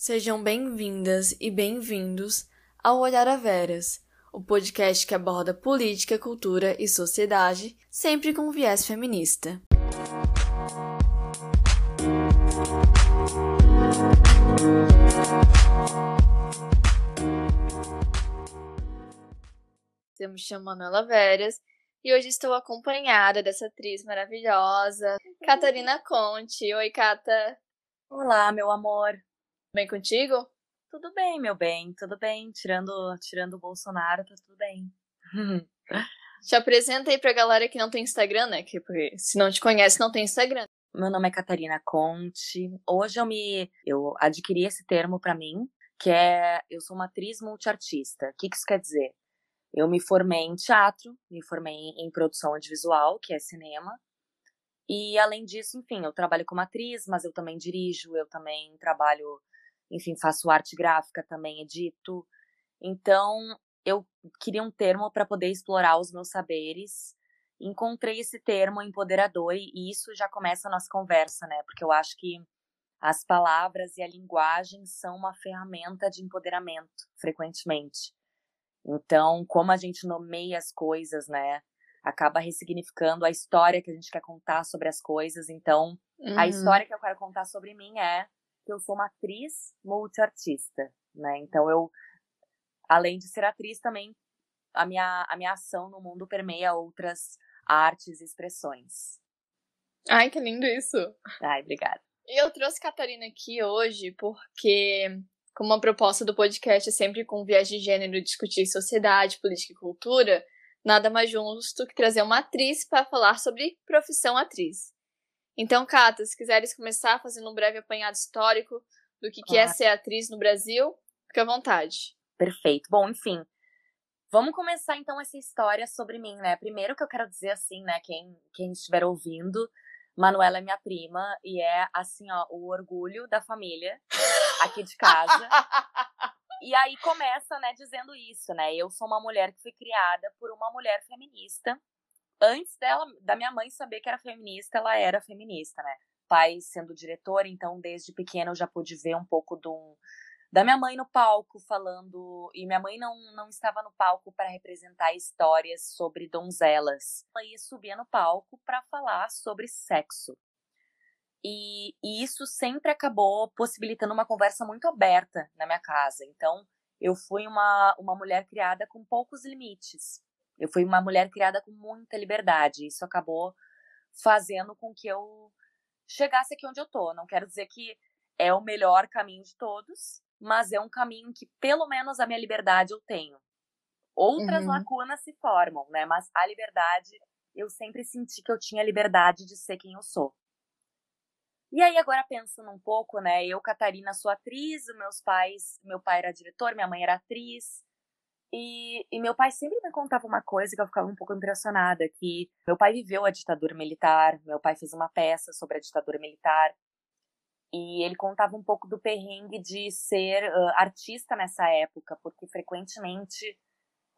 Sejam bem-vindas e bem-vindos ao Olhar a Veras, o podcast que aborda política, cultura e sociedade, sempre com viés feminista. Eu me chamo Manuela Veras e hoje estou acompanhada dessa atriz maravilhosa, Catarina Conte. Oi, Cata. Olá, meu amor. Bem contigo? Tudo bem, meu bem, tudo bem. Tirando, tirando o Bolsonaro, tá tudo bem. Te apresenta aí pra galera que não tem Instagram, né? Que, porque se não te conhece, não tem Instagram. Meu nome é Catarina Conte. Hoje eu me eu adquiri esse termo para mim, que é eu sou uma atriz multiartista. O que, que isso quer dizer? Eu me formei em teatro, me formei em produção audiovisual, que é cinema. E além disso, enfim, eu trabalho como atriz, mas eu também dirijo, eu também trabalho, enfim, faço arte gráfica, também edito. Então, eu queria um termo para poder explorar os meus saberes. Encontrei esse termo empoderador e isso já começa a nossa conversa, né? Porque eu acho que as palavras e a linguagem são uma ferramenta de empoderamento, frequentemente. Então, como a gente nomeia as coisas, né? Acaba ressignificando a história que a gente quer contar sobre as coisas. Então, uhum. a história que eu quero contar sobre mim é que eu sou uma atriz multiartista, né? Então, eu, além de ser atriz, também a minha, a minha ação no mundo permeia outras artes e expressões. Ai, que lindo isso! Ai, obrigada. E eu trouxe Catarina aqui hoje porque como a proposta do podcast é sempre com viés de gênero discutir sociedade, política e cultura, nada mais justo que trazer uma atriz para falar sobre profissão atriz. Então, Cata, se quiseres começar fazendo um breve apanhado histórico do que, que é ser atriz no Brasil, fique à vontade. Perfeito. Bom, enfim, Vamos começar então essa história sobre mim, né? Primeiro que eu quero dizer assim, né, quem, quem estiver ouvindo, Manuela é minha prima e é assim, ó, o orgulho da família aqui de casa. e aí começa, né, dizendo isso, né? Eu sou uma mulher que foi criada por uma mulher feminista. Antes dela, da minha mãe saber que era feminista, ela era feminista, né? Pai sendo diretor, então desde pequena eu já pude ver um pouco do, da minha mãe no palco falando e minha mãe não, não estava no palco para representar histórias sobre donzelas. Ela ia subir no palco para falar sobre sexo. E, e, isso sempre acabou possibilitando uma conversa muito aberta na minha casa. Então, eu fui uma, uma mulher criada com poucos limites. Eu fui uma mulher criada com muita liberdade. Isso acabou fazendo com que eu chegasse aqui onde eu tô. Não quero dizer que é o melhor caminho de todos, mas é um caminho que pelo menos a minha liberdade eu tenho. Outras uhum. lacunas se formam, né? Mas a liberdade, eu sempre senti que eu tinha liberdade de ser quem eu sou. E aí agora pensando um pouco, né? Eu, Catarina, sou atriz, meus pais, meu pai era diretor, minha mãe era atriz. E, e, meu pai sempre me contava uma coisa que eu ficava um pouco impressionada, que meu pai viveu a ditadura militar, meu pai fez uma peça sobre a ditadura militar, e ele contava um pouco do perrengue de ser uh, artista nessa época, porque frequentemente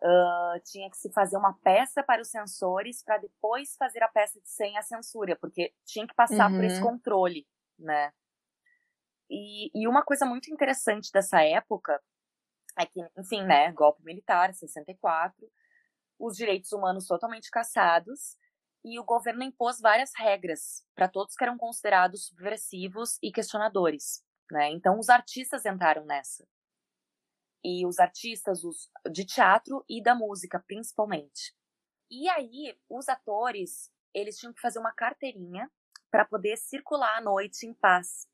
uh, tinha que se fazer uma peça para os censores para depois fazer a peça sem a censura, porque tinha que passar uhum. por esse uhum. controle, né? E, e uma coisa muito interessante dessa época é que, enfim, né, golpe militar, 64, os direitos humanos totalmente caçados, e o governo impôs várias regras para todos que eram considerados subversivos e questionadores. Né? Então, os artistas entraram nessa. E os artistas os, de teatro e da música, principalmente. E aí, os atores, eles tinham que fazer uma carteirinha para poder circular à noite em paz.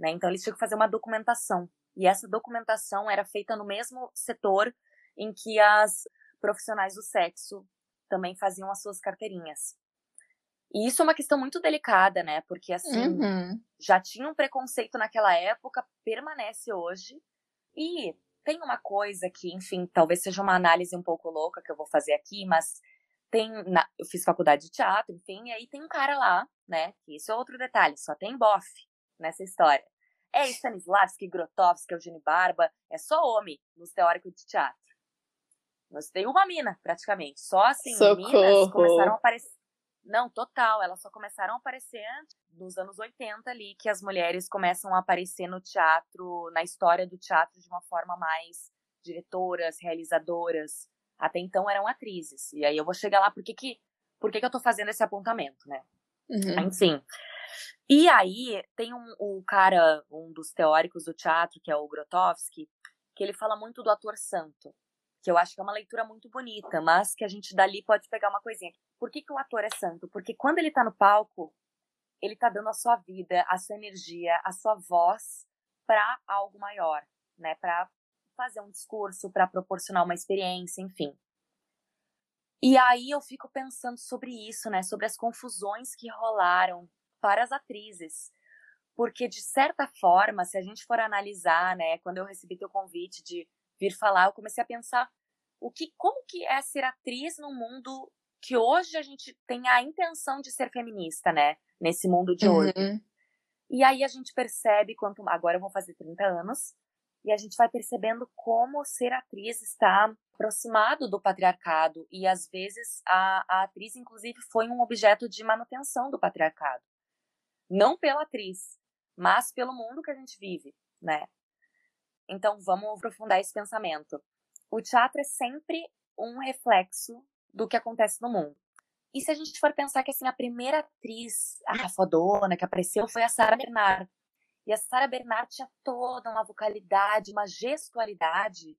Né? Então, eles tinham que fazer uma documentação. E essa documentação era feita no mesmo setor em que as profissionais do sexo também faziam as suas carteirinhas. E isso é uma questão muito delicada, né? Porque, assim, uhum. já tinha um preconceito naquela época, permanece hoje. E tem uma coisa que, enfim, talvez seja uma análise um pouco louca que eu vou fazer aqui, mas tem. Na, eu fiz faculdade de teatro, enfim, e aí tem um cara lá, né? Que isso é outro detalhe, só tem bofe nessa história. É Stanislavski, Grotowski, Eugênio Barba, é só homem nos teóricos de teatro. Nós tem uma mina, praticamente. Só assim, Socorro. minas começaram a aparecer. Não, total. Elas só começaram a aparecer nos anos 80 ali, que as mulheres começam a aparecer no teatro, na história do teatro de uma forma mais diretoras, realizadoras. Até então eram atrizes. E aí eu vou chegar lá, por que que, por que, que eu tô fazendo esse apontamento, né? Uhum. Enfim. E aí tem um, o cara, um dos teóricos do teatro, que é o Grotowski, que ele fala muito do ator santo que eu acho que é uma leitura muito bonita, mas que a gente dali pode pegar uma coisinha. Por que, que o ator é santo? Porque quando ele tá no palco, ele tá dando a sua vida, a sua energia, a sua voz para algo maior, né? Para fazer um discurso, para proporcionar uma experiência, enfim. E aí eu fico pensando sobre isso, né? Sobre as confusões que rolaram para as atrizes. Porque, de certa forma, se a gente for analisar, né? Quando eu recebi teu convite de vir falar, eu comecei a pensar o que, como que é ser atriz num mundo que hoje a gente tem a intenção de ser feminista, né? Nesse mundo de hoje. Uhum. E aí a gente percebe, quanto agora eu vou fazer 30 anos, e a gente vai percebendo como ser atriz está aproximado do patriarcado e às vezes a, a atriz inclusive foi um objeto de manutenção do patriarcado. Não pela atriz, mas pelo mundo que a gente vive, né? Então vamos aprofundar esse pensamento. O teatro é sempre um reflexo do que acontece no mundo. E se a gente for pensar que assim a primeira atriz, a fodona que apareceu foi a Sarah Bernard. E a Sarah Bernard tinha toda uma vocalidade, uma gestualidade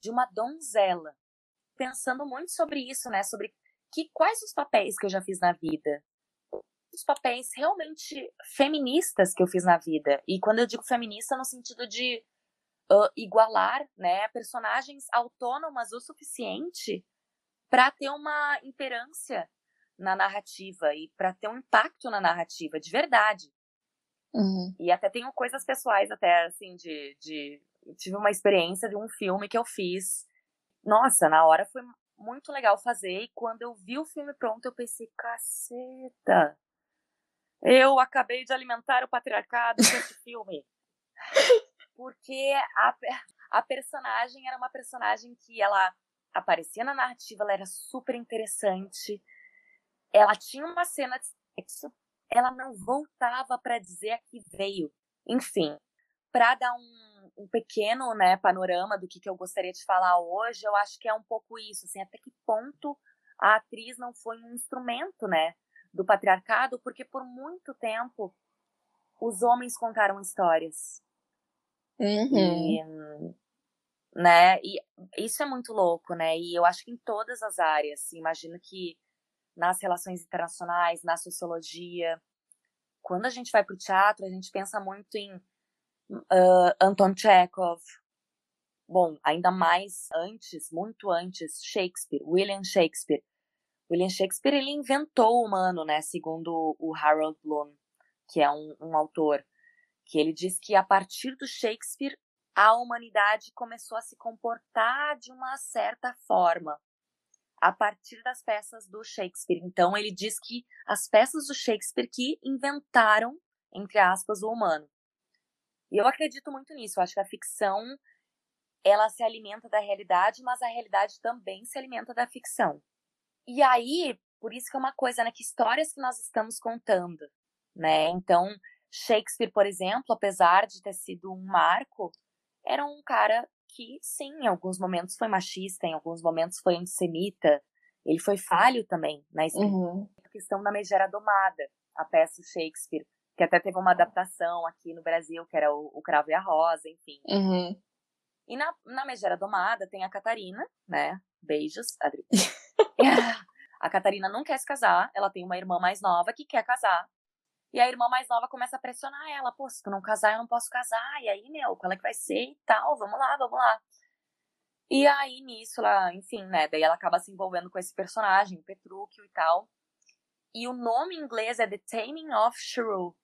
de uma donzela. Pensando muito sobre isso, né, sobre que quais os papéis que eu já fiz na vida. Os papéis realmente feministas que eu fiz na vida. E quando eu digo feminista no sentido de uh, igualar né, personagens autônomas o suficiente para ter uma imperância na narrativa e para ter um impacto na narrativa de verdade. Uhum. E até tenho coisas pessoais, até assim, de, de. Tive uma experiência de um filme que eu fiz. Nossa, na hora foi muito legal fazer. E quando eu vi o filme pronto, eu pensei, caceta! Eu acabei de alimentar o patriarcado com esse filme. porque a, a personagem era uma personagem que ela aparecia na narrativa, ela era super interessante. Ela tinha uma cena de sexo, ela não voltava para dizer a que veio. Enfim, para dar um, um, pequeno né, panorama do que, que eu gostaria de falar hoje, eu acho que é um pouco isso, assim, até que ponto a atriz não foi um instrumento, né, do patriarcado, porque por muito tempo os homens contaram histórias. Uhum. E, né? E isso é muito louco, né? E eu acho que em todas as áreas, imagino que nas relações internacionais, na sociologia, quando a gente vai para o teatro, a gente pensa muito em uh, Anton Chekhov, bom, ainda mais antes, muito antes, Shakespeare, William Shakespeare. William Shakespeare ele inventou o humano, né? Segundo o Harold Bloom, que é um, um autor que ele diz que a partir do Shakespeare a humanidade começou a se comportar de uma certa forma a partir das peças do Shakespeare. Então ele diz que as peças do Shakespeare que inventaram, entre aspas, o humano. E eu acredito muito nisso. Eu acho que a ficção ela se alimenta da realidade, mas a realidade também se alimenta da ficção. E aí, por isso que é uma coisa, né, que histórias que nós estamos contando, né? Então, Shakespeare, por exemplo, apesar de ter sido um marco, era um cara que, sim, em alguns momentos foi machista, em alguns momentos foi antissemita. Ele foi falho também na uhum. questão da Megera Domada, a peça Shakespeare, que até teve uma adaptação aqui no Brasil, que era o, o Cravo e a Rosa, enfim. Uhum. E na, na Megera Domada tem a Catarina, né? Beijos, Adri. a Catarina não quer se casar, ela tem uma irmã mais nova que quer casar, e a irmã mais nova começa a pressionar ela, pô, se tu não casar, eu não posso casar. E aí, meu, qual é que vai ser e tal? Vamos lá, vamos lá. E aí, nisso, ela, enfim, né? Daí ela acaba se envolvendo com esse personagem, o Petrúquio e tal. E o nome em inglês é The Taming of Shrew,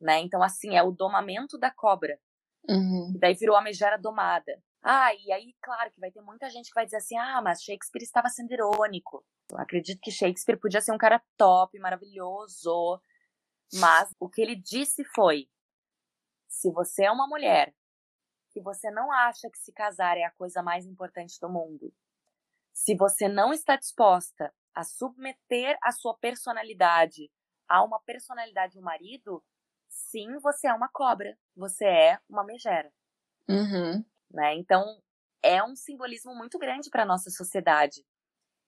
né? Então, assim, é o domamento da cobra. Uhum. E daí virou a megera domada. Ah, e aí, claro que vai ter muita gente que vai dizer assim: ah, mas Shakespeare estava sendo irônico. Eu acredito que Shakespeare podia ser um cara top, maravilhoso, mas o que ele disse foi: se você é uma mulher que você não acha que se casar é a coisa mais importante do mundo, se você não está disposta a submeter a sua personalidade a uma personalidade do marido, sim, você é uma cobra, você é uma megera. Uhum. Né? Então, é um simbolismo muito grande para nossa sociedade.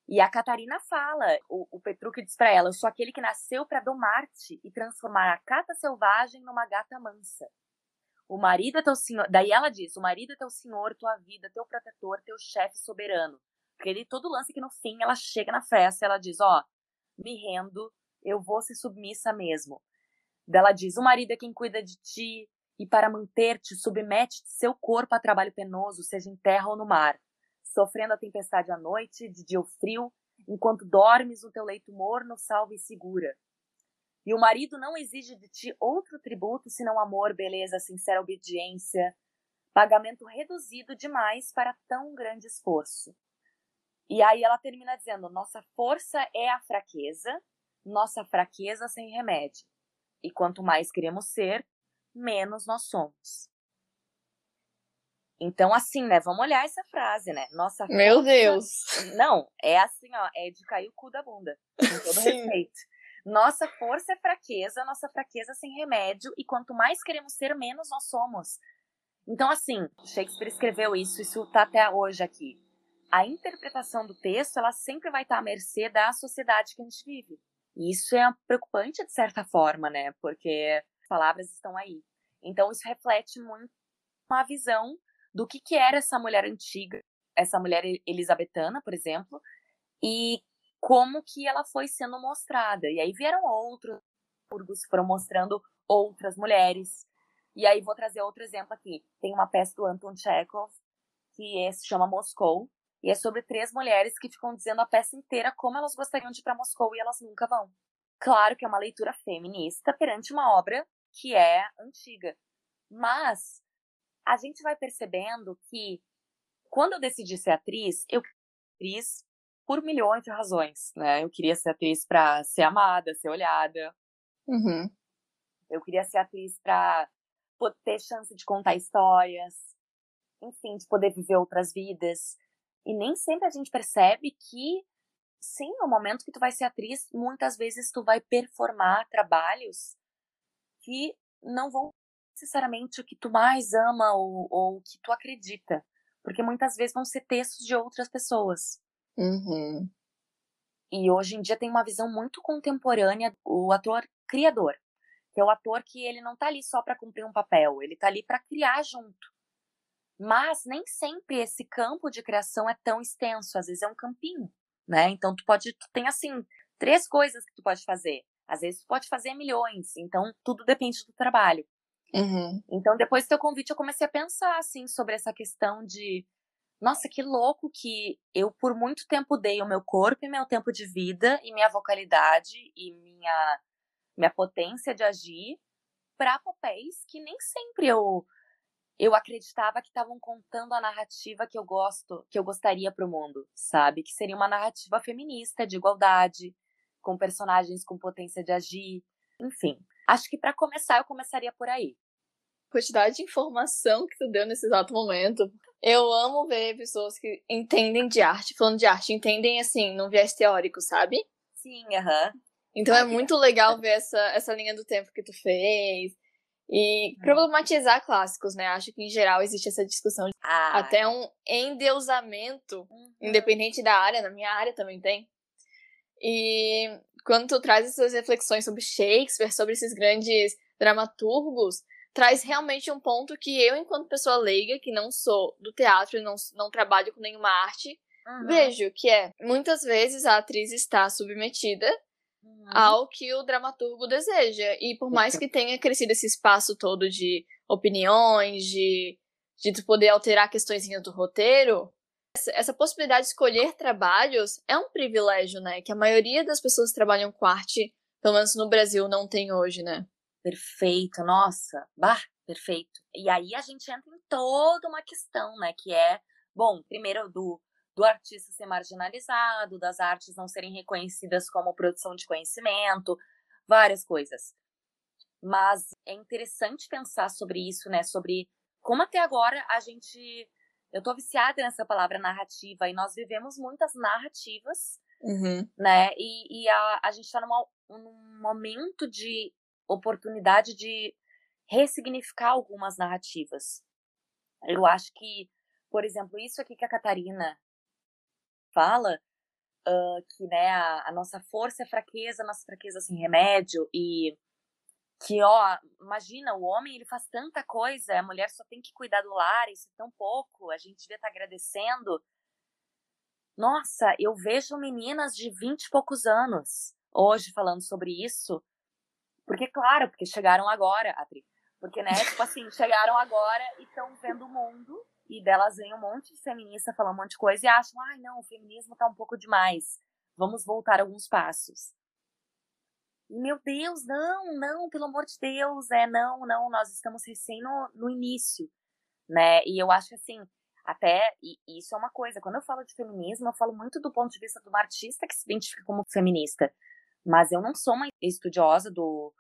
E a Catarina fala, o, o Petrucci diz para ela: Eu sou aquele que nasceu para domar-te e transformar a cata selvagem numa gata mansa. O marido é teu senhor. Daí ela diz: O marido é teu senhor, tua vida, teu protetor, teu chefe soberano. Porque ele todo lance que no fim ela chega na festa ela diz: Ó, oh, me rendo, eu vou ser submissa mesmo. Dela diz: O marido é quem cuida de ti e para manter-te submete seu corpo a trabalho penoso, seja em terra ou no mar sofrendo a tempestade à noite, de dia o frio, enquanto dormes no teu leito morno, salvo e segura. E o marido não exige de ti outro tributo senão amor, beleza, sincera obediência, pagamento reduzido demais para tão grande esforço. E aí ela termina dizendo: nossa força é a fraqueza, nossa fraqueza sem remédio. E quanto mais queremos ser, menos nós somos. Então, assim, né? Vamos olhar essa frase, né? Nossa Meu força... Deus! Não, é assim, ó, é de cair o cu da bunda. Com todo respeito. Nossa força é fraqueza, nossa fraqueza sem remédio, e quanto mais queremos ser, menos nós somos. Então, assim, Shakespeare escreveu isso, isso tá até hoje aqui. A interpretação do texto, ela sempre vai estar à mercê da sociedade que a gente vive. E isso é preocupante de certa forma, né? Porque palavras estão aí. Então, isso reflete muito uma visão do que, que era essa mulher antiga, essa mulher elisabetana, por exemplo, e como que ela foi sendo mostrada. E aí vieram outros burgos, foram mostrando outras mulheres. E aí vou trazer outro exemplo aqui. Tem uma peça do Anton Chekhov que é, se chama Moscou, e é sobre três mulheres que ficam dizendo a peça inteira como elas gostariam de ir para Moscou e elas nunca vão. Claro que é uma leitura feminista perante uma obra que é antiga, mas a gente vai percebendo que quando eu decidi ser atriz, eu atriz por milhões de razões, né? Eu queria ser atriz para ser amada, ser olhada. Uhum. Eu queria ser atriz para ter chance de contar histórias, enfim, de poder viver outras vidas. E nem sempre a gente percebe que, sim, no momento que tu vai ser atriz, muitas vezes tu vai performar trabalhos que não vão necessariamente o que tu mais ama ou, ou o que tu acredita. Porque muitas vezes vão ser textos de outras pessoas. Uhum. E hoje em dia tem uma visão muito contemporânea o ator criador, que é o ator que ele não tá ali só para cumprir um papel, ele tá ali para criar junto. Mas nem sempre esse campo de criação é tão extenso, às vezes é um campinho, né? Então tu pode, tu tem assim, três coisas que tu pode fazer. Às vezes pode fazer milhões, então tudo depende do trabalho. Uhum. Então, depois do teu convite, eu comecei a pensar, assim, sobre essa questão de. Nossa, que louco que eu, por muito tempo, dei o meu corpo e meu tempo de vida, e minha vocalidade, e minha, minha potência de agir para papéis que nem sempre eu eu acreditava que estavam contando a narrativa que eu gosto, que eu gostaria para o mundo, sabe? Que seria uma narrativa feminista, de igualdade, com personagens com potência de agir, enfim. Acho que para começar eu começaria por aí quantidade de informação que tu deu nesse exato momento. Eu amo ver pessoas que entendem de arte, falando de arte, entendem assim, num viés teórico, sabe? Sim, aham. Uhum. Então é muito legal ver essa, essa linha do tempo que tu fez. E uhum. problematizar clássicos, né? Acho que em geral existe essa discussão. De ah. Até um endeusamento, uhum. independente da área, na minha área também tem. E quando tu traz essas reflexões sobre Shakespeare, sobre esses grandes dramaturgos, traz realmente um ponto que eu, enquanto pessoa leiga, que não sou do teatro e não, não trabalho com nenhuma arte, uhum. vejo que é muitas vezes a atriz está submetida uhum. ao que o dramaturgo deseja. E por mais que tenha crescido esse espaço todo de opiniões, de, de tu poder alterar questões do roteiro, essa, possibilidade de escolher trabalhos é um privilégio, né? Que a maioria das pessoas que trabalham com arte, pelo menos no Brasil, não tem hoje, né? Perfeito, nossa, bah, perfeito. E aí a gente entra em toda uma questão, né, que é, bom, primeiro do, do artista ser marginalizado, das artes não serem reconhecidas como produção de conhecimento, várias coisas. Mas é interessante pensar sobre isso, né, sobre como até agora a gente eu tô viciada nessa palavra narrativa e nós vivemos muitas narrativas uhum. né? E, e a, a gente está num momento de oportunidade de ressignificar algumas narrativas. Eu acho que, por exemplo, isso aqui que a Catarina fala, uh, que né, a, a, nossa força é fraqueza, nossa fraqueza sem remédio, e que, ó, imagina, o homem ele faz tanta coisa, a mulher só tem que cuidar do lar, isso é tão pouco, a gente devia estar tá agradecendo. Nossa, eu vejo meninas de vinte e poucos anos hoje falando sobre isso, porque, claro, porque chegaram agora, Adri, porque, né, tipo assim, chegaram agora e estão vendo o mundo e delas vem um monte de feminista falando um monte de coisa e acham, ai, não, o feminismo tá um pouco demais. Vamos voltar alguns passos. E, meu Deus, não, não, pelo amor de Deus, é, não, não, nós estamos recém no, no início, né? E eu acho que, assim, até, e isso é uma coisa, quando eu falo de feminismo, eu falo muito do ponto de vista de uma artista que se identifica como feminista. Mas eu não sou uma estudiosa do,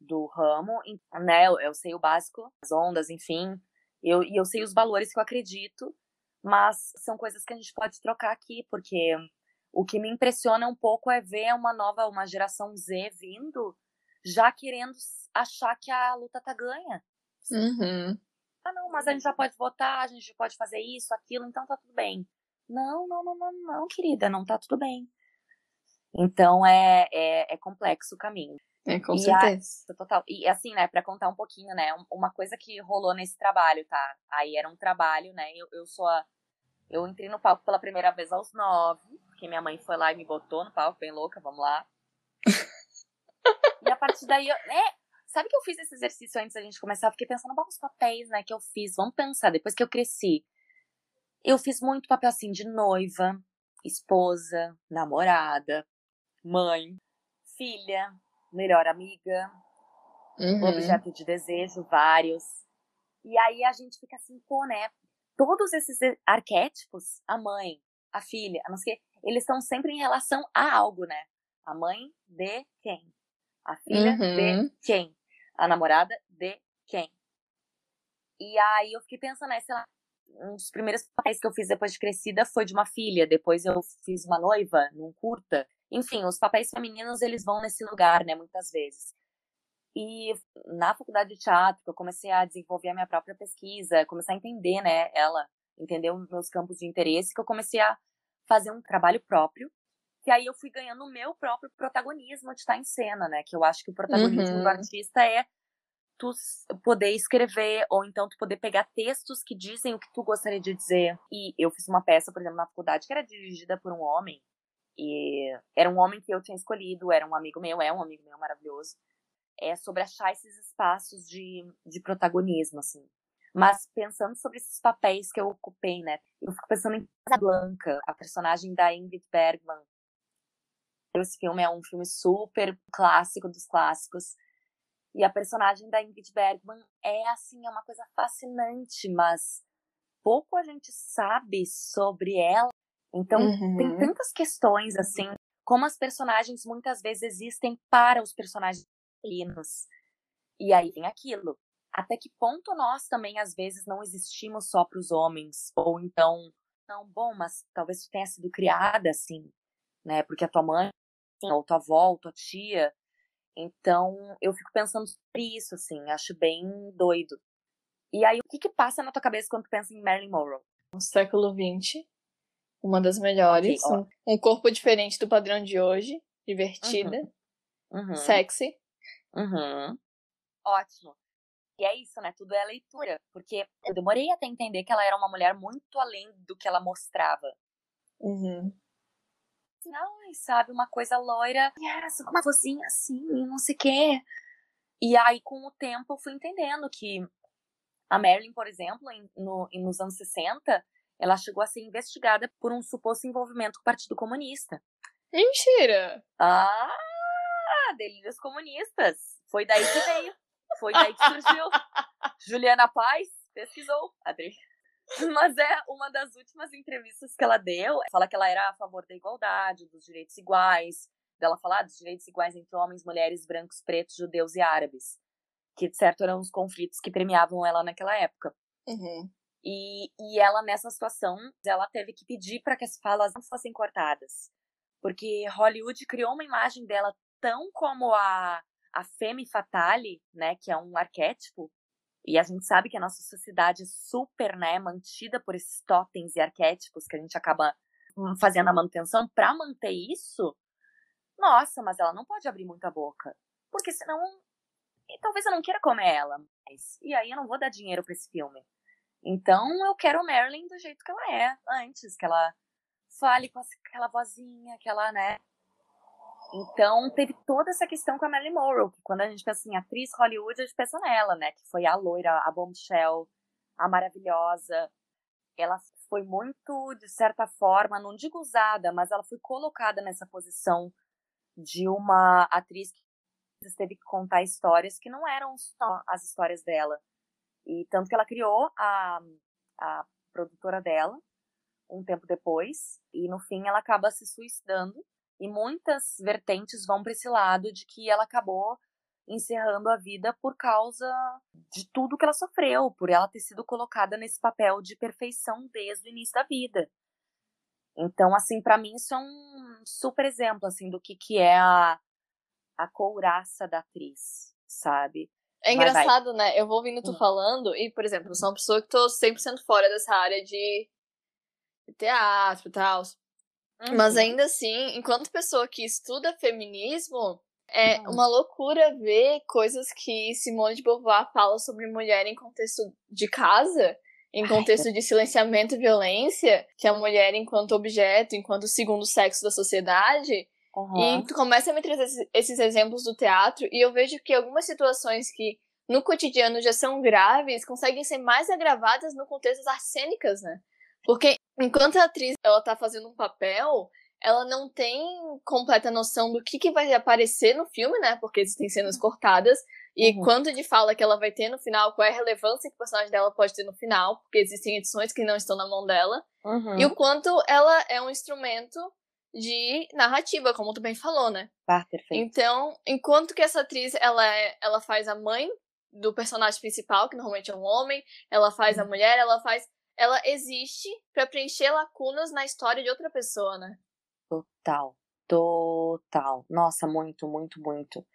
do ramo, né? Eu, eu sei o básico, as ondas, enfim, eu, e eu sei os valores que eu acredito, mas são coisas que a gente pode trocar aqui, porque o que me impressiona um pouco é ver uma nova, uma geração Z vindo, já querendo achar que a luta tá ganha. Uhum. Ah, não, mas a gente já pode votar, a gente pode fazer isso, aquilo, então tá tudo bem. Não, não, não, não, não, querida, não tá tudo bem. Então é, é, é complexo o caminho. É, com e certeza. A, total. E assim, né, para contar um pouquinho, né, uma coisa que rolou nesse trabalho, tá? Aí era um trabalho, né, eu, eu sou a, Eu entrei no palco pela primeira vez aos nove, porque minha mãe foi lá e me botou no palco, bem louca, vamos lá. e a partir daí, eu, né, sabe que eu fiz esse exercício antes da gente começar? Eu fiquei pensando, vamos os papéis, né, que eu fiz, vamos pensar, depois que eu cresci. Eu fiz muito papel assim de noiva, esposa, namorada, mãe, filha, melhor amiga, uhum. objeto de desejo, vários. E aí a gente fica assim, pô, né? Todos esses arquétipos, a mãe, a filha, a não sei, eles estão sempre em relação a algo, né? A mãe de quem? A filha uhum. de quem? A namorada de quem? E aí eu fiquei pensando, né, sei lá, um dos primeiros papéis que eu fiz depois de crescida foi de uma filha, depois eu fiz uma noiva num curta, enfim, os papéis femininos, eles vão nesse lugar, né, muitas vezes. E na faculdade de teatro, eu comecei a desenvolver a minha própria pesquisa, começar a entender, né, ela, entender os meus campos de interesse, que eu comecei a fazer um trabalho próprio, que aí eu fui ganhando o meu próprio protagonismo de estar em cena, né, que eu acho que o protagonismo uhum. do artista é tu poder escrever, ou então tu poder pegar textos que dizem o que tu gostaria de dizer. E eu fiz uma peça, por exemplo, na faculdade, que era dirigida por um homem, e era um homem que eu tinha escolhido, era um amigo meu, é um amigo meu maravilhoso. É sobre achar esses espaços de, de protagonismo, assim. Mas pensando sobre esses papéis que eu ocupei, né? Eu fico pensando em Casablanca, a personagem da Ingrid Bergman. Esse filme é um filme super clássico dos clássicos. E a personagem da Ingrid Bergman é, assim, é uma coisa fascinante, mas pouco a gente sabe sobre ela então, uhum. tem tantas questões, assim, como as personagens muitas vezes existem para os personagens femininos. E aí vem aquilo. Até que ponto nós também, às vezes, não existimos só para os homens? Ou então, não, bom, mas talvez tu tenha sido criada assim, né? Porque a tua mãe, ou tua avó, ou tua tia. Então, eu fico pensando sobre isso, assim, acho bem doido. E aí, o que que passa na tua cabeça quando tu pensa em Marilyn Monroe? No século XX, uma das melhores. Okay, um, um, corpo diferente do padrão de hoje. Divertida. Uhum. Uhum. Sexy. Uhum. Ótimo. E é isso, né? Tudo é leitura. Porque eu demorei até entender que ela era uma mulher muito além do que ela mostrava. Uhum. Ai, sabe, uma coisa loira. Yes, uma vozinha assim, não sei o quê. E aí, com o tempo, eu fui entendendo que a Marilyn, por exemplo, em, no, nos anos 60, ela chegou a ser investigada por um suposto envolvimento com o Partido Comunista. Mentira! Ah, delírios comunistas. Foi daí que veio. Foi daí que surgiu. Juliana Paz pesquisou, Adri. Mas é uma das últimas entrevistas que ela deu. Fala que ela era a favor da igualdade, dos direitos iguais. Dela falar dos direitos iguais entre homens, mulheres, brancos, pretos, judeus e árabes. Que, de certo, eram os conflitos que premiavam ela naquela época. Uhum. E, e ela, nessa situação, ela teve que pedir para que as falas não fossem cortadas. Porque Hollywood criou uma imagem dela tão como a, a femme fatale, né, que é um arquétipo, e a gente sabe que a nossa sociedade é super, né, mantida por esses totens e arquétipos que a gente acaba fazendo a manutenção para manter isso. Nossa, mas ela não pode abrir muito a boca, porque senão talvez eu não queira comer ela, mas e aí eu não vou dar dinheiro para esse filme. Então eu quero Marilyn do jeito que ela é, antes que ela fale com aquela vozinha, aquela, né? Então teve toda essa questão com a Marilyn Monroe, que quando a gente pensa em atriz Hollywood, a gente pensa nela, né? Que foi a loira, a bombshell, a maravilhosa. Ela foi muito, de certa forma, não digo usada, mas ela foi colocada nessa posição de uma atriz que teve que contar histórias que não eram só as histórias dela. E tanto que ela criou a, a produtora dela um tempo depois, e no fim ela acaba se suicidando. E muitas vertentes vão para esse lado de que ela acabou encerrando a vida por causa de tudo que ela sofreu, por ela ter sido colocada nesse papel de perfeição desde o início da vida. Então, assim, para mim isso é um super exemplo assim do que que é a a couraça da atriz, sabe? É engraçado, né? Eu vou ouvindo tu hum. falando e, por exemplo, eu sou uma pessoa que tô 100% fora dessa área de teatro e tal. Uhum. Mas ainda assim, enquanto pessoa que estuda feminismo, é uhum. uma loucura ver coisas que Simone de Beauvoir fala sobre mulher em contexto de casa, em contexto de silenciamento e violência, que a mulher enquanto objeto, enquanto segundo sexo da sociedade, Uhum. E tu começa a me trazer esses exemplos do teatro e eu vejo que algumas situações que no cotidiano já são graves conseguem ser mais agravadas no contexto das cênicas, né? Porque enquanto a atriz ela tá fazendo um papel, ela não tem completa noção do que, que vai aparecer no filme, né? Porque existem cenas cortadas. E uhum. quanto de fala que ela vai ter no final, qual é a relevância que o personagem dela pode ter no final, porque existem edições que não estão na mão dela. Uhum. E o quanto ela é um instrumento de narrativa, como tu bem falou, né? Ah, perfeito. Então, enquanto que essa atriz, ela, é, ela faz a mãe do personagem principal, que normalmente é um homem, ela faz a uhum. mulher, ela faz... Ela existe para preencher lacunas na história de outra pessoa, né? Total. Total. Nossa, muito, muito, muito.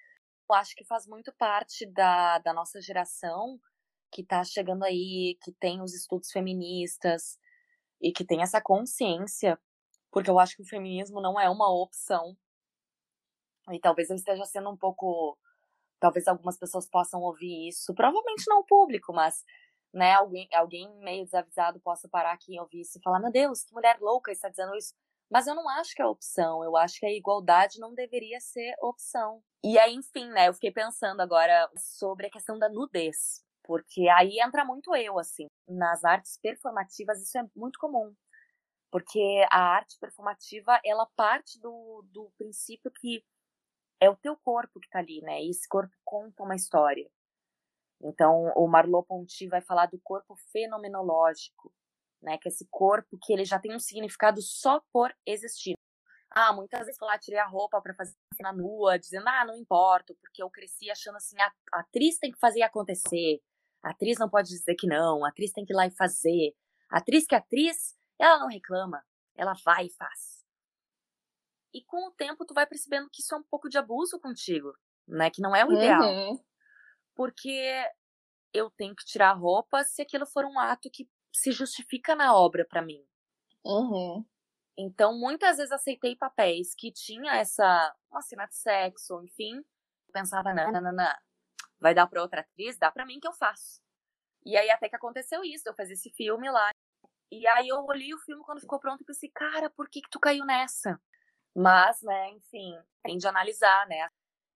Eu acho que faz muito parte da, da nossa geração que tá chegando aí, que tem os estudos feministas e que tem essa consciência porque eu acho que o feminismo não é uma opção. E talvez eu esteja sendo um pouco. Talvez algumas pessoas possam ouvir isso, provavelmente não o público, mas né, alguém, alguém meio desavisado possa parar aqui e ouvir isso e falar: Meu Deus, que mulher louca está dizendo isso. Mas eu não acho que é opção, eu acho que a igualdade não deveria ser opção. E aí, enfim, né, eu fiquei pensando agora sobre a questão da nudez. Porque aí entra muito eu, assim. Nas artes performativas, isso é muito comum porque a arte performativa ela parte do, do princípio que é o teu corpo que está ali, né? E esse corpo conta uma história. Então, o Merleau-Ponty vai falar do corpo fenomenológico, né? Que é esse corpo que ele já tem um significado só por existir. Ah, muitas vezes falar, tirei a roupa para fazer cena nua, dizendo, ah, não importa, porque eu cresci achando assim, a, a atriz tem que fazer acontecer, a atriz não pode dizer que não, a atriz tem que ir lá e fazer, a atriz que é atriz ela não reclama, ela vai e faz. E com o tempo tu vai percebendo que isso é um pouco de abuso contigo, né? Que não é o ideal. Uhum. Porque eu tenho que tirar a roupa se aquilo for um ato que se justifica na obra para mim. Uhum. Então, muitas vezes aceitei papéis que tinha essa uma cena de sexo, enfim. Pensava, não, não, não, não. Vai dar pra outra atriz? Dá pra mim que eu faço. E aí até que aconteceu isso, eu fiz esse filme lá e aí eu olhei o filme quando ficou pronto e pensei, cara, por que que tu caiu nessa? Mas, né, enfim, tem de analisar, né?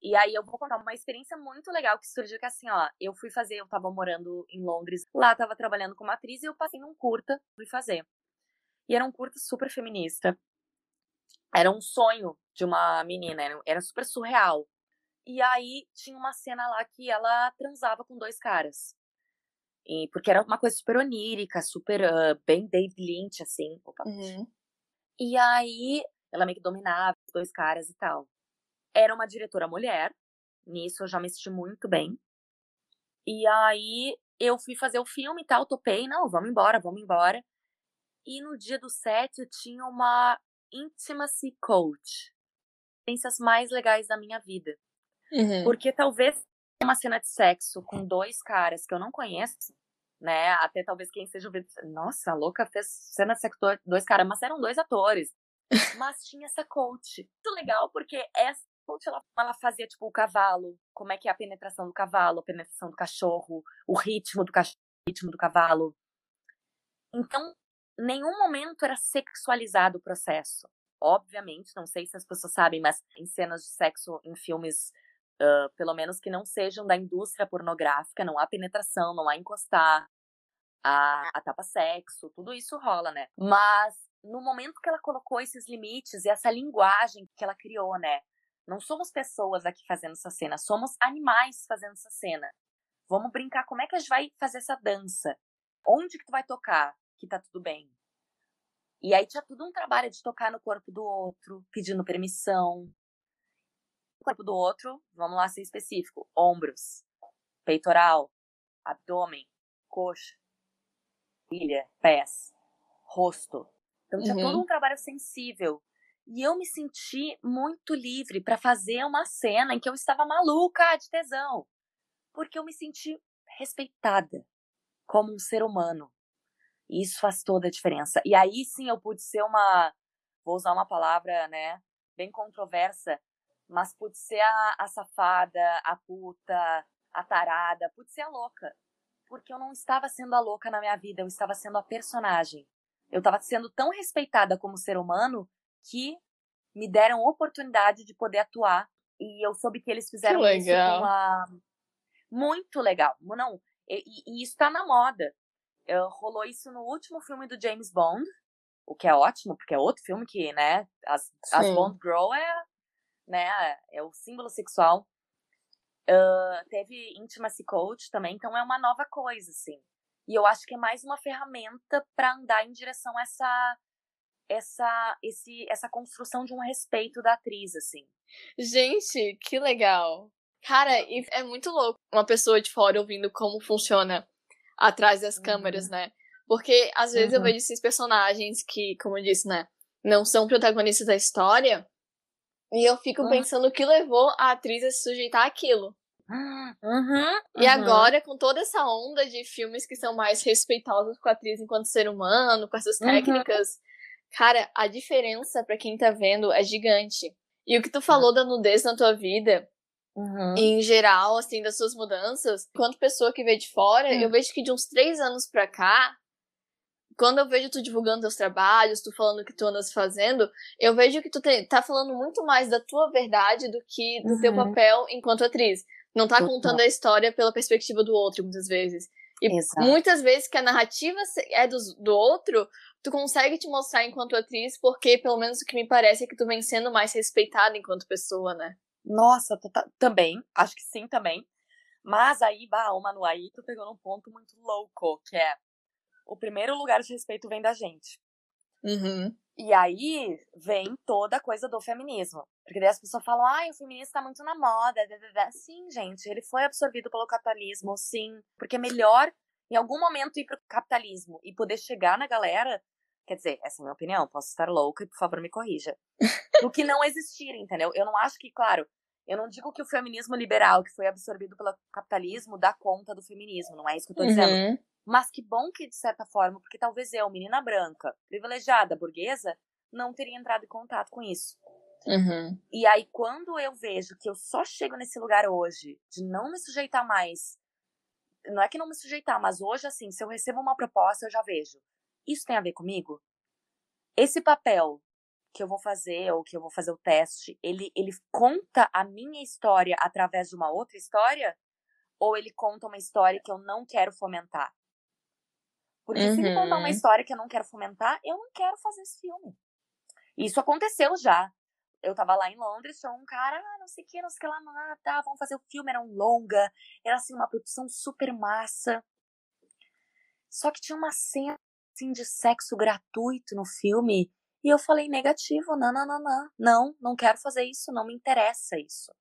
E aí eu vou contar uma experiência muito legal que surgiu que assim, ó, eu fui fazer, eu tava morando em Londres, lá tava trabalhando como atriz e eu passei num curta, fui fazer. E era um curta super feminista. Era um sonho de uma menina, era super surreal. E aí tinha uma cena lá que ela transava com dois caras. E, porque era uma coisa super onírica, super uh, bem David Lynch, assim. Opa. Uhum. E aí, ela meio que dominava os dois caras e tal. Era uma diretora mulher, nisso eu já me senti muito bem. E aí, eu fui fazer o filme e tal, topei, não, vamos embora, vamos embora. E no dia do set tinha uma intimacy coach. Experiências mais legais da minha vida. Uhum. Porque talvez uma cena de sexo com dois caras que eu não conheço, né? Até talvez quem seja ouvindo, nossa, a louca fez cena de sexo com dois caras, mas eram dois atores. Mas tinha essa coach. Muito legal, porque essa ela, ela fazia, tipo, o cavalo, como é que é a penetração do cavalo, a penetração do cachorro, o ritmo do cachorro, o ritmo do cavalo. Então, nenhum momento era sexualizado o processo. Obviamente, não sei se as pessoas sabem, mas em cenas de sexo em filmes, uh, pelo menos que não sejam da indústria pornográfica, não há penetração, não há encostar, a, a tapa-sexo, tudo isso rola, né? Mas no momento que ela colocou esses limites e essa linguagem que ela criou, né? Não somos pessoas aqui fazendo essa cena, somos animais fazendo essa cena. Vamos brincar como é que a gente vai fazer essa dança. Onde que tu vai tocar que tá tudo bem? E aí tinha tudo um trabalho de tocar no corpo do outro, pedindo permissão. O corpo do outro, vamos lá ser específico: ombros, peitoral, abdômen, coxa, ilha, pés, rosto. Então tinha uhum. todo um trabalho sensível. E eu me senti muito livre para fazer uma cena em que eu estava maluca de tesão. Porque eu me senti respeitada como um ser humano. E isso faz toda a diferença. E aí sim eu pude ser uma. Vou usar uma palavra, né? Bem controversa, mas pude ser a, a safada, a puta, a tarada, pude ser a louca. Porque eu não estava sendo a louca na minha vida, eu estava sendo a personagem. Eu estava sendo tão respeitada como ser humano que me deram oportunidade de poder atuar. E eu soube que eles fizeram que isso com. Muito legal. Não, e, e isso está na moda. Uh, rolou isso no último filme do James Bond, o que é ótimo, porque é outro filme que, né, as, as Bond Girl é, né, é o símbolo sexual. Uh, teve Intimacy Coach também, então é uma nova coisa, assim. E eu acho que é mais uma ferramenta para andar em direção a essa essa esse essa construção de um respeito da atriz assim. Gente, que legal. Cara, é muito louco uma pessoa de fora ouvindo como funciona atrás das câmeras, uhum. né? Porque às vezes uhum. eu vejo esses personagens que, como eu disse, né, não são protagonistas da história, e eu fico uhum. pensando o que levou a atriz a se sujeitar àquilo. Uhum, e uhum. agora, com toda essa onda de filmes que são mais respeitosos com a atriz enquanto ser humano, com essas uhum. técnicas, cara, a diferença para quem tá vendo é gigante. E o que tu falou da nudez na tua vida, uhum. em geral, assim, das suas mudanças, enquanto pessoa que vê de fora, eu vejo que de uns três anos pra cá, quando eu vejo tu divulgando teus trabalhos, tu falando o que tu andas fazendo, eu vejo que tu te, tá falando muito mais da tua verdade do que do teu papel enquanto atriz. Não tá contando a história pela perspectiva do outro, muitas vezes. E Exato. muitas vezes que a narrativa é do, do outro, tu consegue te mostrar enquanto atriz, porque pelo menos o que me parece é que tu vem sendo mais respeitada enquanto pessoa, né? Nossa, também, acho que sim também. Mas aí, bah, o Manu, aí tu pegou num ponto muito louco, que é o primeiro lugar de respeito vem da gente. Uhum. E aí vem toda a coisa do feminismo. Porque daí as pessoas falam, ai, o feminismo tá muito na moda. Sim, gente, ele foi absorvido pelo capitalismo, sim. Porque é melhor, em algum momento, ir pro capitalismo e poder chegar na galera. Quer dizer, essa é a minha opinião, posso estar louca e por favor me corrija. Do que não existir, entendeu? Eu não acho que, claro, eu não digo que o feminismo liberal, que foi absorvido pelo capitalismo, dá conta do feminismo, não é isso que eu tô dizendo. Uhum. Mas que bom que, de certa forma, porque talvez eu, menina branca, privilegiada, burguesa, não teria entrado em contato com isso. Uhum. E aí, quando eu vejo que eu só chego nesse lugar hoje, de não me sujeitar mais, não é que não me sujeitar, mas hoje, assim, se eu recebo uma proposta, eu já vejo. Isso tem a ver comigo? Esse papel que eu vou fazer, ou que eu vou fazer o teste, ele, ele conta a minha história através de uma outra história? Ou ele conta uma história que eu não quero fomentar? Porque uhum. se ele contar uma uhum. história que eu não quero fomentar, eu não quero fazer esse filme. Isso aconteceu já. Eu tava lá em Londres, tinha um cara, ah, não sei o que, não sei o que lá, ah, tá, vamos fazer o filme, era um longa, era assim, uma produção super massa. Só que tinha uma cena assim de sexo gratuito no filme, e eu falei negativo, não, não, não, não, não, não quero fazer isso, não me interessa isso.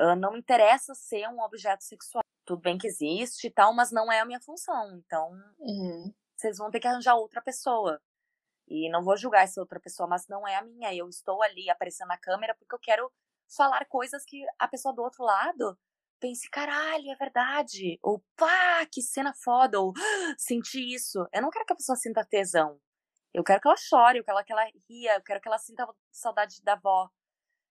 Uh, não me interessa ser um objeto sexual tudo bem que existe e tal, mas não é a minha função. Então, uhum. vocês vão ter que arranjar outra pessoa. E não vou julgar essa outra pessoa, mas não é a minha. Eu estou ali aparecendo na câmera porque eu quero falar coisas que a pessoa do outro lado pense, caralho, é verdade. Ou pá, que cena foda. Ou ah, senti isso. Eu não quero que a pessoa sinta tesão. Eu quero que ela chore, eu quero que ela ria, eu quero que ela sinta saudade da avó.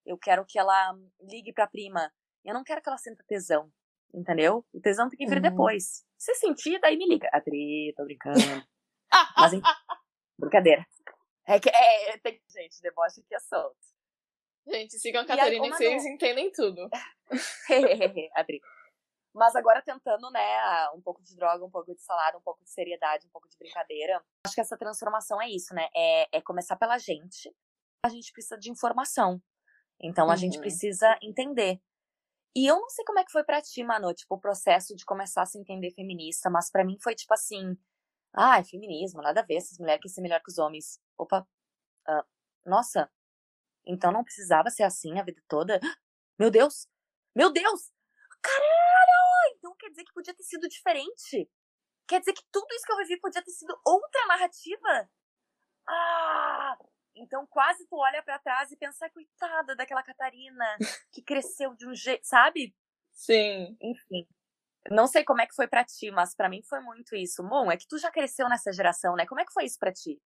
Eu quero que ela ligue pra prima. Eu não quero que ela sinta tesão. Entendeu? O tesão tem que vir uhum. depois. Se sentir, daí me liga. Adri, tô brincando. Mas, brincadeira. É que, é, tem, gente, deboche aqui é solto. Gente, sigam a Catarina e vocês entendem tudo. Adri. Mas agora tentando, né, um pouco de droga, um pouco de salada, um pouco de seriedade, um pouco de brincadeira. Acho que essa transformação é isso, né? É, é começar pela gente. A gente precisa de informação. Então a uhum. gente precisa entender. E eu não sei como é que foi para ti, Manu, tipo, o processo de começar a se entender feminista, mas para mim foi tipo assim, ah, é feminismo, nada a ver, essas mulheres querem ser melhor que os homens. Opa, nossa, então não precisava ser assim a vida toda? Meu Deus, meu Deus, caralho, então quer dizer que podia ter sido diferente? Quer dizer que tudo isso que eu vivi podia ter sido outra narrativa? Ah, então quase tu olha para trás e pensa, coitada daquela Catarina que cresceu de um jeito, sabe? Sim. Enfim. Não sei como é que foi para ti, mas para mim foi muito isso. Bom, é que tu já cresceu nessa geração, né? Como é que foi isso para ti?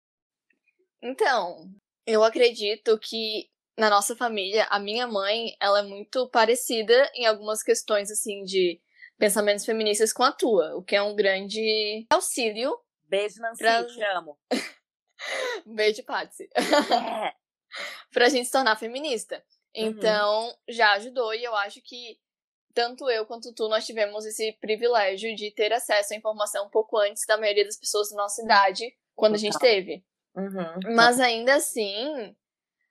Então, eu acredito que na nossa família, a minha mãe, ela é muito parecida em algumas questões assim de pensamentos feministas com a tua, o que é um grande auxílio. Beijo, Nancy, pra... te amo. Beijo, Patsy. É. pra gente se tornar feminista. Uhum. Então, uhum. já ajudou e eu acho que tanto eu quanto tu nós tivemos esse privilégio de ter acesso à informação um pouco antes da maioria das pessoas da nossa idade, quando a gente teve. Uhum. Mas ainda assim,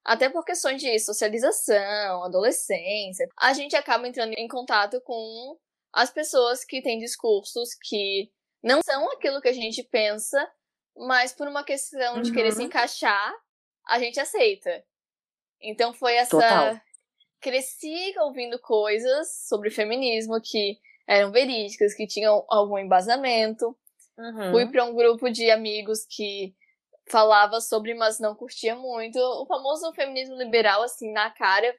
até por questões de socialização, adolescência, a gente acaba entrando em contato com as pessoas que têm discursos que não são aquilo que a gente pensa, mas por uma questão de querer se uhum. encaixar, a gente aceita. Então foi essa. Total. Cresci ouvindo coisas sobre feminismo que eram verídicas, que tinham algum embasamento. Uhum. Fui para um grupo de amigos que falava sobre, mas não curtia muito. O famoso feminismo liberal, assim, na cara.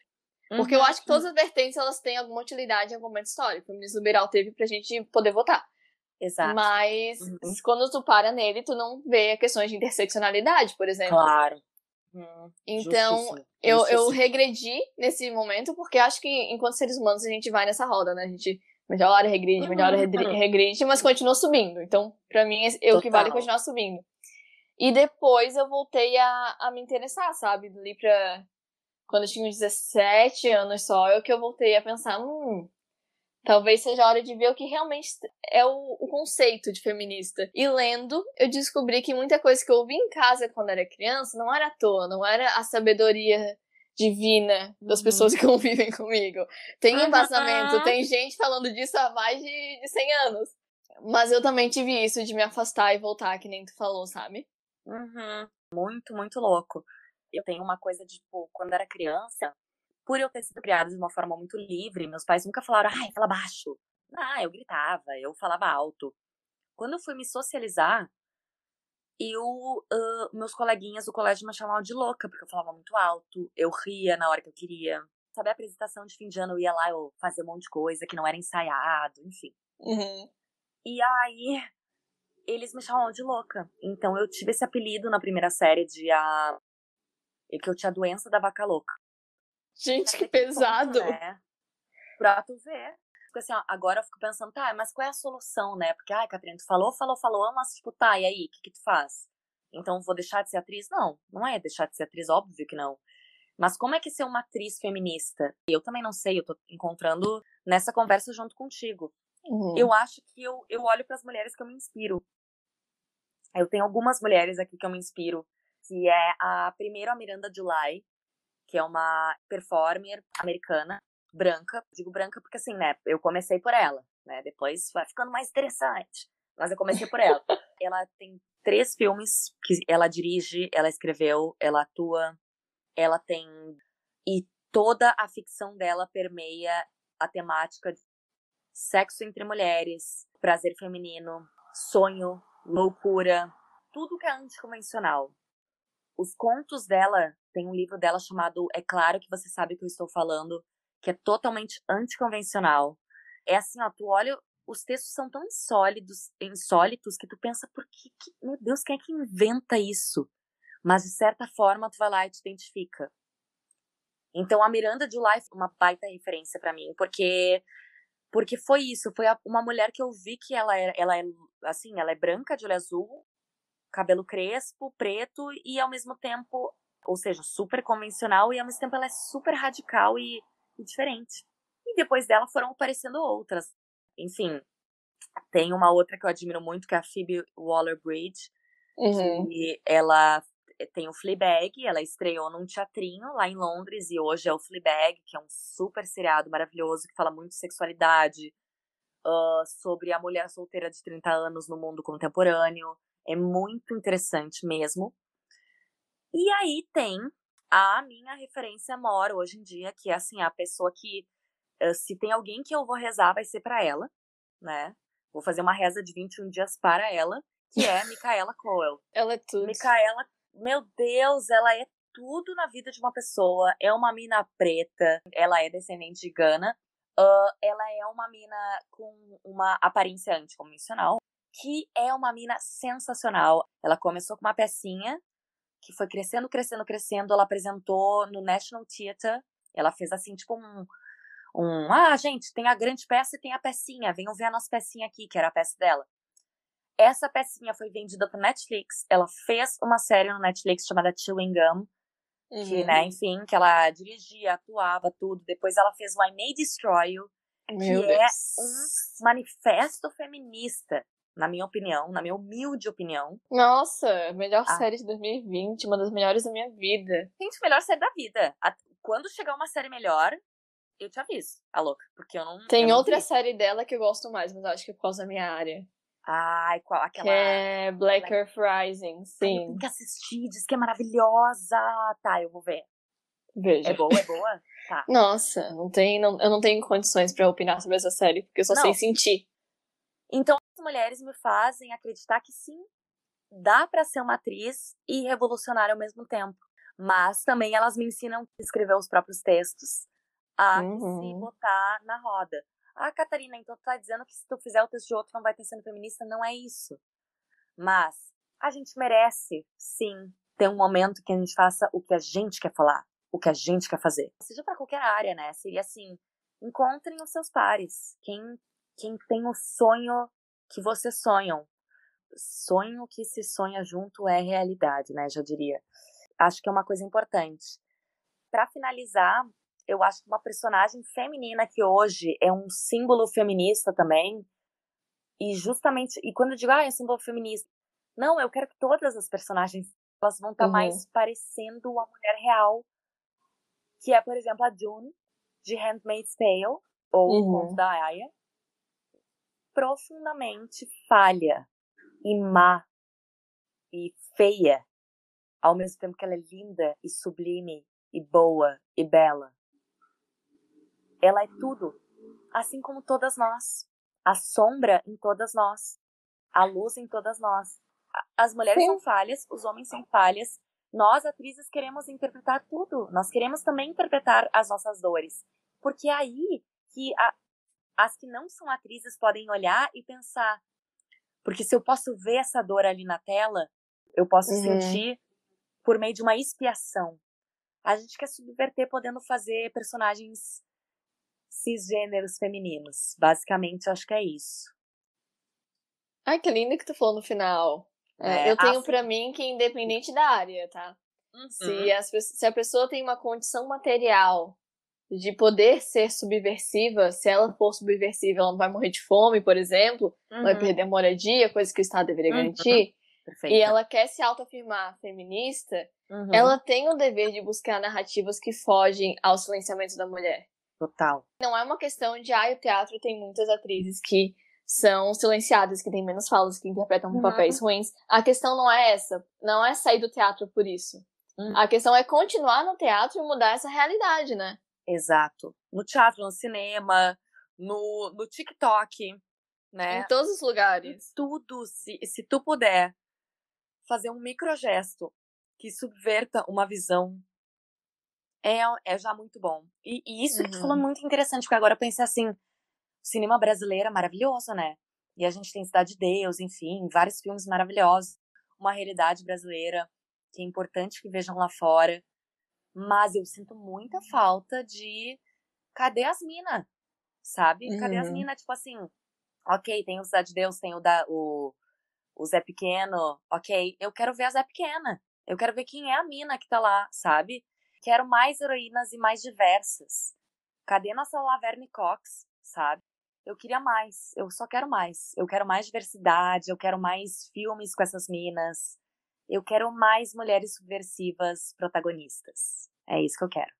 Porque uhum. eu acho que todas as vertentes elas têm alguma utilidade em algum momento histórico. O feminismo liberal teve pra gente poder votar. Exato. Mas uhum. quando tu para nele, tu não vê questões de interseccionalidade, por exemplo. Claro. Hum, então, eu, eu regredi nesse momento, porque acho que enquanto seres humanos a gente vai nessa roda, né? A gente melhora, regride, melhora, regride, mas continua subindo. Então, pra mim, é o que vale continuar subindo. E depois eu voltei a, a me interessar, sabe? Ali pra. Quando eu tinha uns 17 anos só, eu que eu voltei a pensar, hum, talvez seja a hora de ver o que realmente é o, o, conceito de feminista. E lendo, eu descobri que muita coisa que eu ouvi em casa quando era criança não era à toa, não era a sabedoria divina das uhum. pessoas que convivem comigo. Tem embasamento, uhum. tem gente falando disso há mais de, de 100 anos. Mas eu também tive isso de me afastar e voltar, que nem tu falou, sabe? Uhum. Muito, muito louco. Eu tenho uma coisa de, tipo, quando era criança, por eu ter sido criada de uma forma muito livre, meus pais nunca falaram, ai, fala baixo. Ah, eu gritava, eu falava alto. Quando eu fui me socializar, eu, uh, meus coleguinhas do colégio me chamavam de louca, porque eu falava muito alto, eu ria na hora que eu queria. Sabe, a apresentação de fim de ano eu ia lá, eu fazia um monte de coisa que não era ensaiado, enfim. Uhum. E aí, eles me chamavam de louca. Então eu tive esse apelido na primeira série de a. que eu tinha a doença da vaca louca. Gente, que pesado! Ponto, né? Pra tu ver. Porque assim, ó, agora eu fico pensando, tá, mas qual é a solução, né? Porque, ai, Catarina, tu falou, falou, falou, mas tipo, tá, e aí, o que, que tu faz? Então vou deixar de ser atriz? Não, não é deixar de ser atriz, óbvio que não. Mas como é que ser uma atriz feminista? Eu também não sei, eu tô encontrando nessa conversa junto contigo. Uhum. Eu acho que eu, eu olho para as mulheres que eu me inspiro. Eu tenho algumas mulheres aqui que eu me inspiro, que é a primeira a Miranda July, que é uma performer americana, branca. Digo branca porque assim, né, eu comecei por ela, né? Depois vai ficando mais interessante. Mas eu comecei por ela. ela tem três filmes que ela dirige, ela escreveu, ela atua, ela tem e toda a ficção dela permeia a temática de sexo entre mulheres, prazer feminino, sonho, loucura, tudo que é anticonvencional. os contos dela, tem um livro dela chamado É Claro que Você Sabe o que eu estou falando, que é totalmente anticonvencional. É assim, ó, tu olha, os textos são tão insólidos, insólitos que tu pensa, por que, que, meu Deus, quem é que inventa isso? Mas de certa forma tu vai lá e te identifica. Então a Miranda July foi uma baita referência para mim, porque porque foi isso, foi uma mulher que eu vi que ela é, ela é assim, ela é branca, de olho azul, cabelo crespo, preto e ao mesmo tempo, ou seja, super convencional e ao mesmo tempo ela é super radical e, e diferente. E depois dela foram aparecendo outras. Enfim, tem uma outra que eu admiro muito, que é a Phoebe Waller-Bridge, uhum. que ela tem o Fleabag, ela estreou num teatrinho lá em Londres e hoje é o Fleabag, que é um super seriado maravilhoso que fala muito de sexualidade, uh, sobre a mulher solteira de 30 anos no mundo contemporâneo. É muito interessante mesmo. E aí tem a minha referência maior hoje em dia, que é assim, a pessoa que uh, se tem alguém que eu vou rezar vai ser para ela, né? Vou fazer uma reza de 21 dias para ela, que é Micaela Coel. Ela é tudo. Micaela meu Deus, ela é tudo na vida de uma pessoa. É uma mina preta, ela é descendente de Gana. Uh, ela é uma mina com uma aparência anticonvencional, que é uma mina sensacional. Ela começou com uma pecinha que foi crescendo, crescendo, crescendo. Ela apresentou no National Theatre. Ela fez assim, tipo um. Um, ah, gente, tem a grande peça e tem a pecinha. Venham ver a nossa pecinha aqui, que era a peça dela. Essa pecinha foi vendida para Netflix. Ela fez uma série no Netflix chamada Chewing Gum. Uhum. Que, né, enfim, que ela dirigia, atuava, tudo. Depois ela fez o I May Destroy You, que Deus. é um manifesto feminista, na minha opinião, na minha humilde opinião. Nossa, melhor ah. série de 2020, uma das melhores da minha vida. Gente, melhor série da vida. Quando chegar uma série melhor, eu te aviso, a louca, porque eu não. Tem eu outra série dela que eu gosto mais, mas acho que é por causa da minha área. Ai, qual? Aquela. Que é Black Earth Rising, sim. Tem que assistir, diz que é maravilhosa. Tá, eu vou ver. Veja. É boa, é boa? Tá. Nossa, não tem, não, eu não tenho condições para opinar sobre essa série, porque eu só não. sei sentir. Então, mulheres me fazem acreditar que sim, dá para ser uma atriz e revolucionária ao mesmo tempo. Mas também elas me ensinam a escrever os próprios textos, a uhum. se botar na roda. Ah, Catarina, então tu tá dizendo que se tu fizer o texto de outro não vai ter sendo feminista? Não é isso. Mas a gente merece, sim, ter um momento que a gente faça o que a gente quer falar, o que a gente quer fazer. Seja para qualquer área, né? Seria assim, encontrem os seus pares. Quem, quem tem o sonho que vocês sonham. Sonho que se sonha junto é realidade, né? Já diria. Acho que é uma coisa importante. Para finalizar, eu acho que uma personagem feminina que hoje é um símbolo feminista também. E justamente, e quando eu digo, ah, é um símbolo feminista, não, eu quero que todas as personagens elas vão estar tá uhum. mais parecendo uma mulher real, que é, por exemplo, a June de Handmaid's Tale ou uhum. da Aya, profundamente falha e má e feia, ao mesmo tempo que ela é linda e sublime e boa e bela. Ela é tudo, assim como todas nós. A sombra em todas nós. A luz em todas nós. As mulheres Sim. são falhas, os homens são falhas. Nós, atrizes, queremos interpretar tudo. Nós queremos também interpretar as nossas dores. Porque é aí que a, as que não são atrizes podem olhar e pensar. Porque se eu posso ver essa dor ali na tela, eu posso uhum. sentir por meio de uma expiação. A gente quer subverter podendo fazer personagens cisgêneros femininos. Basicamente, acho que é isso. Ai, que lindo que tu falou no final. É, é, eu tenho assim... para mim que independente da área, tá? Uhum. Se, as, se a pessoa tem uma condição material de poder ser subversiva, se ela for subversiva, ela não vai morrer de fome, por exemplo, uhum. vai perder moradia, coisa que o Estado deveria uhum. garantir. Perfeito. E ela quer se autoafirmar feminista, uhum. ela tem o dever de buscar narrativas que fogem ao silenciamento da mulher. Total. Não é uma questão de, ah, o teatro tem muitas atrizes que são silenciadas, que têm menos falas, que interpretam uhum. papéis ruins. A questão não é essa. Não é sair do teatro por isso. Uhum. A questão é continuar no teatro e mudar essa realidade, né? Exato. No teatro, no cinema, no, no TikTok, né? Em todos os lugares. Em tudo. Se, se tu puder fazer um microgesto que subverta uma visão é, é já muito bom. E, e isso uhum. que tu falou é muito interessante, porque agora eu pensei assim, o cinema brasileiro é maravilhoso, né? E a gente tem Cidade de Deus, enfim, vários filmes maravilhosos, uma realidade brasileira que é importante que vejam lá fora. Mas eu sinto muita falta de cadê as minas? Sabe? Uhum. Cadê as uhum. minas? Tipo assim, ok, tem o Cidade de Deus, tem o, da, o, o Zé Pequeno, ok, eu quero ver a Zé Pequena. Eu quero ver quem é a mina que tá lá, sabe? Quero mais heroínas e mais diversas. Cadê nossa Laverne Cox, sabe? Eu queria mais, eu só quero mais. Eu quero mais diversidade, eu quero mais filmes com essas minas. Eu quero mais mulheres subversivas protagonistas. É isso que eu quero.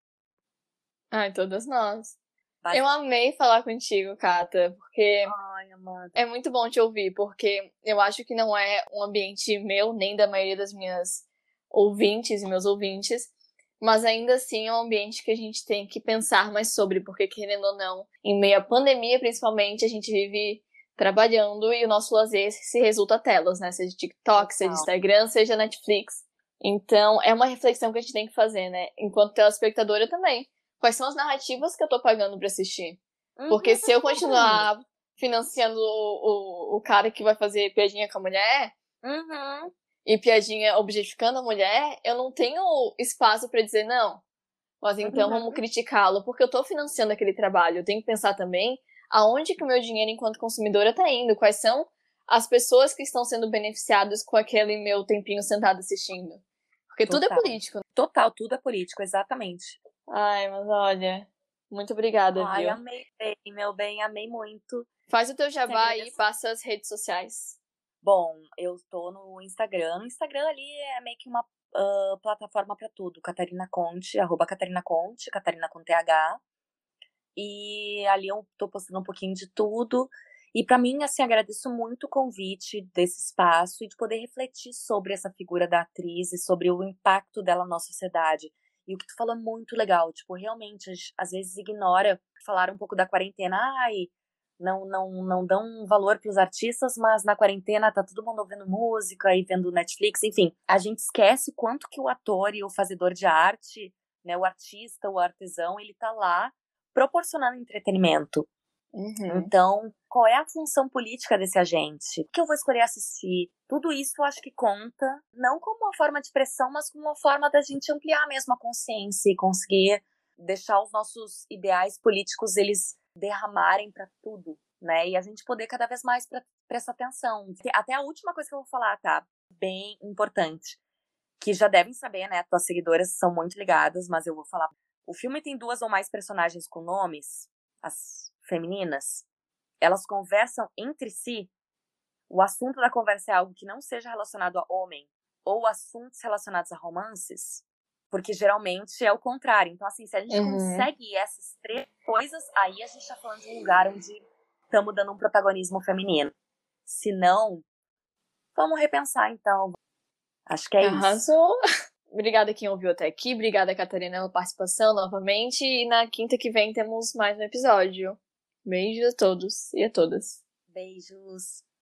Ai, todas nós. Vai. Eu amei falar contigo, Kata, porque Ai, é muito bom te ouvir, porque eu acho que não é um ambiente meu, nem da maioria das minhas ouvintes e meus ouvintes, mas ainda assim é um ambiente que a gente tem que pensar mais sobre, porque querendo ou não, em meio à pandemia principalmente, a gente vive trabalhando e o nosso lazer se resulta a telas, né? Seja TikTok, seja Instagram, seja Netflix. Então, é uma reflexão que a gente tem que fazer, né? Enquanto telespectadora também. Quais são as narrativas que eu tô pagando para assistir? Uhum, porque se eu continuar financiando o, o, o, cara que vai fazer piadinha com a mulher, uhum e piadinha objetificando a mulher, eu não tenho espaço para dizer não. Mas então uhum. vamos criticá-lo, porque eu tô financiando aquele trabalho. Eu tenho que pensar também aonde que o meu dinheiro enquanto consumidora tá indo, quais são as pessoas que estão sendo beneficiadas com aquele meu tempinho sentado assistindo. Porque Total. tudo é político. Total, tudo é político, exatamente. Ai, mas olha, muito obrigada, Ai, viu? amei bem, meu bem, amei muito. Faz o teu jabá aí, passa as redes sociais. Bom, eu tô no Instagram. O Instagram ali é meio que uma uh, plataforma para tudo. Catarina Conte, arroba Catarina Conte, Catarina com TH. E ali eu tô postando um pouquinho de tudo. E para mim, assim, agradeço muito o convite desse espaço e de poder refletir sobre essa figura da atriz e sobre o impacto dela na sociedade. E o que tu falou é muito legal, tipo, realmente, às vezes ignora falar um pouco da quarentena. Ai, não não não dão valor para os artistas, mas na quarentena tá todo mundo ouvindo música e vendo Netflix, enfim. A gente esquece quanto que o ator e o fazedor de arte, né, o artista, o artesão, ele tá lá proporcionando entretenimento. Uhum. Então, qual é a função política desse agente? O que eu vou escolher assistir? Tudo isso eu acho que conta, não como uma forma de pressão, mas como uma forma da gente ampliar mesmo a consciência e conseguir deixar os nossos ideais políticos eles derramarem para tudo, né? E a gente poder cada vez mais prestar atenção. Até a última coisa que eu vou falar, tá? Bem importante. Que já devem saber, né? Tuas seguidoras são muito ligadas, mas eu vou falar. O filme tem duas ou mais personagens com nomes, as femininas. Elas conversam entre si. O assunto da conversa é algo que não seja relacionado a homem ou assuntos relacionados a romances. Porque geralmente é o contrário. Então, assim, se a gente uhum. consegue essas três coisas, aí a gente tá falando de um lugar onde estamos dando um protagonismo feminino. Se não, vamos repensar então. Acho que é Arrasou. isso. Obrigada quem ouviu até aqui. Obrigada, Catarina, pela participação novamente. E na quinta que vem temos mais um episódio. Beijos a todos e a todas. Beijos.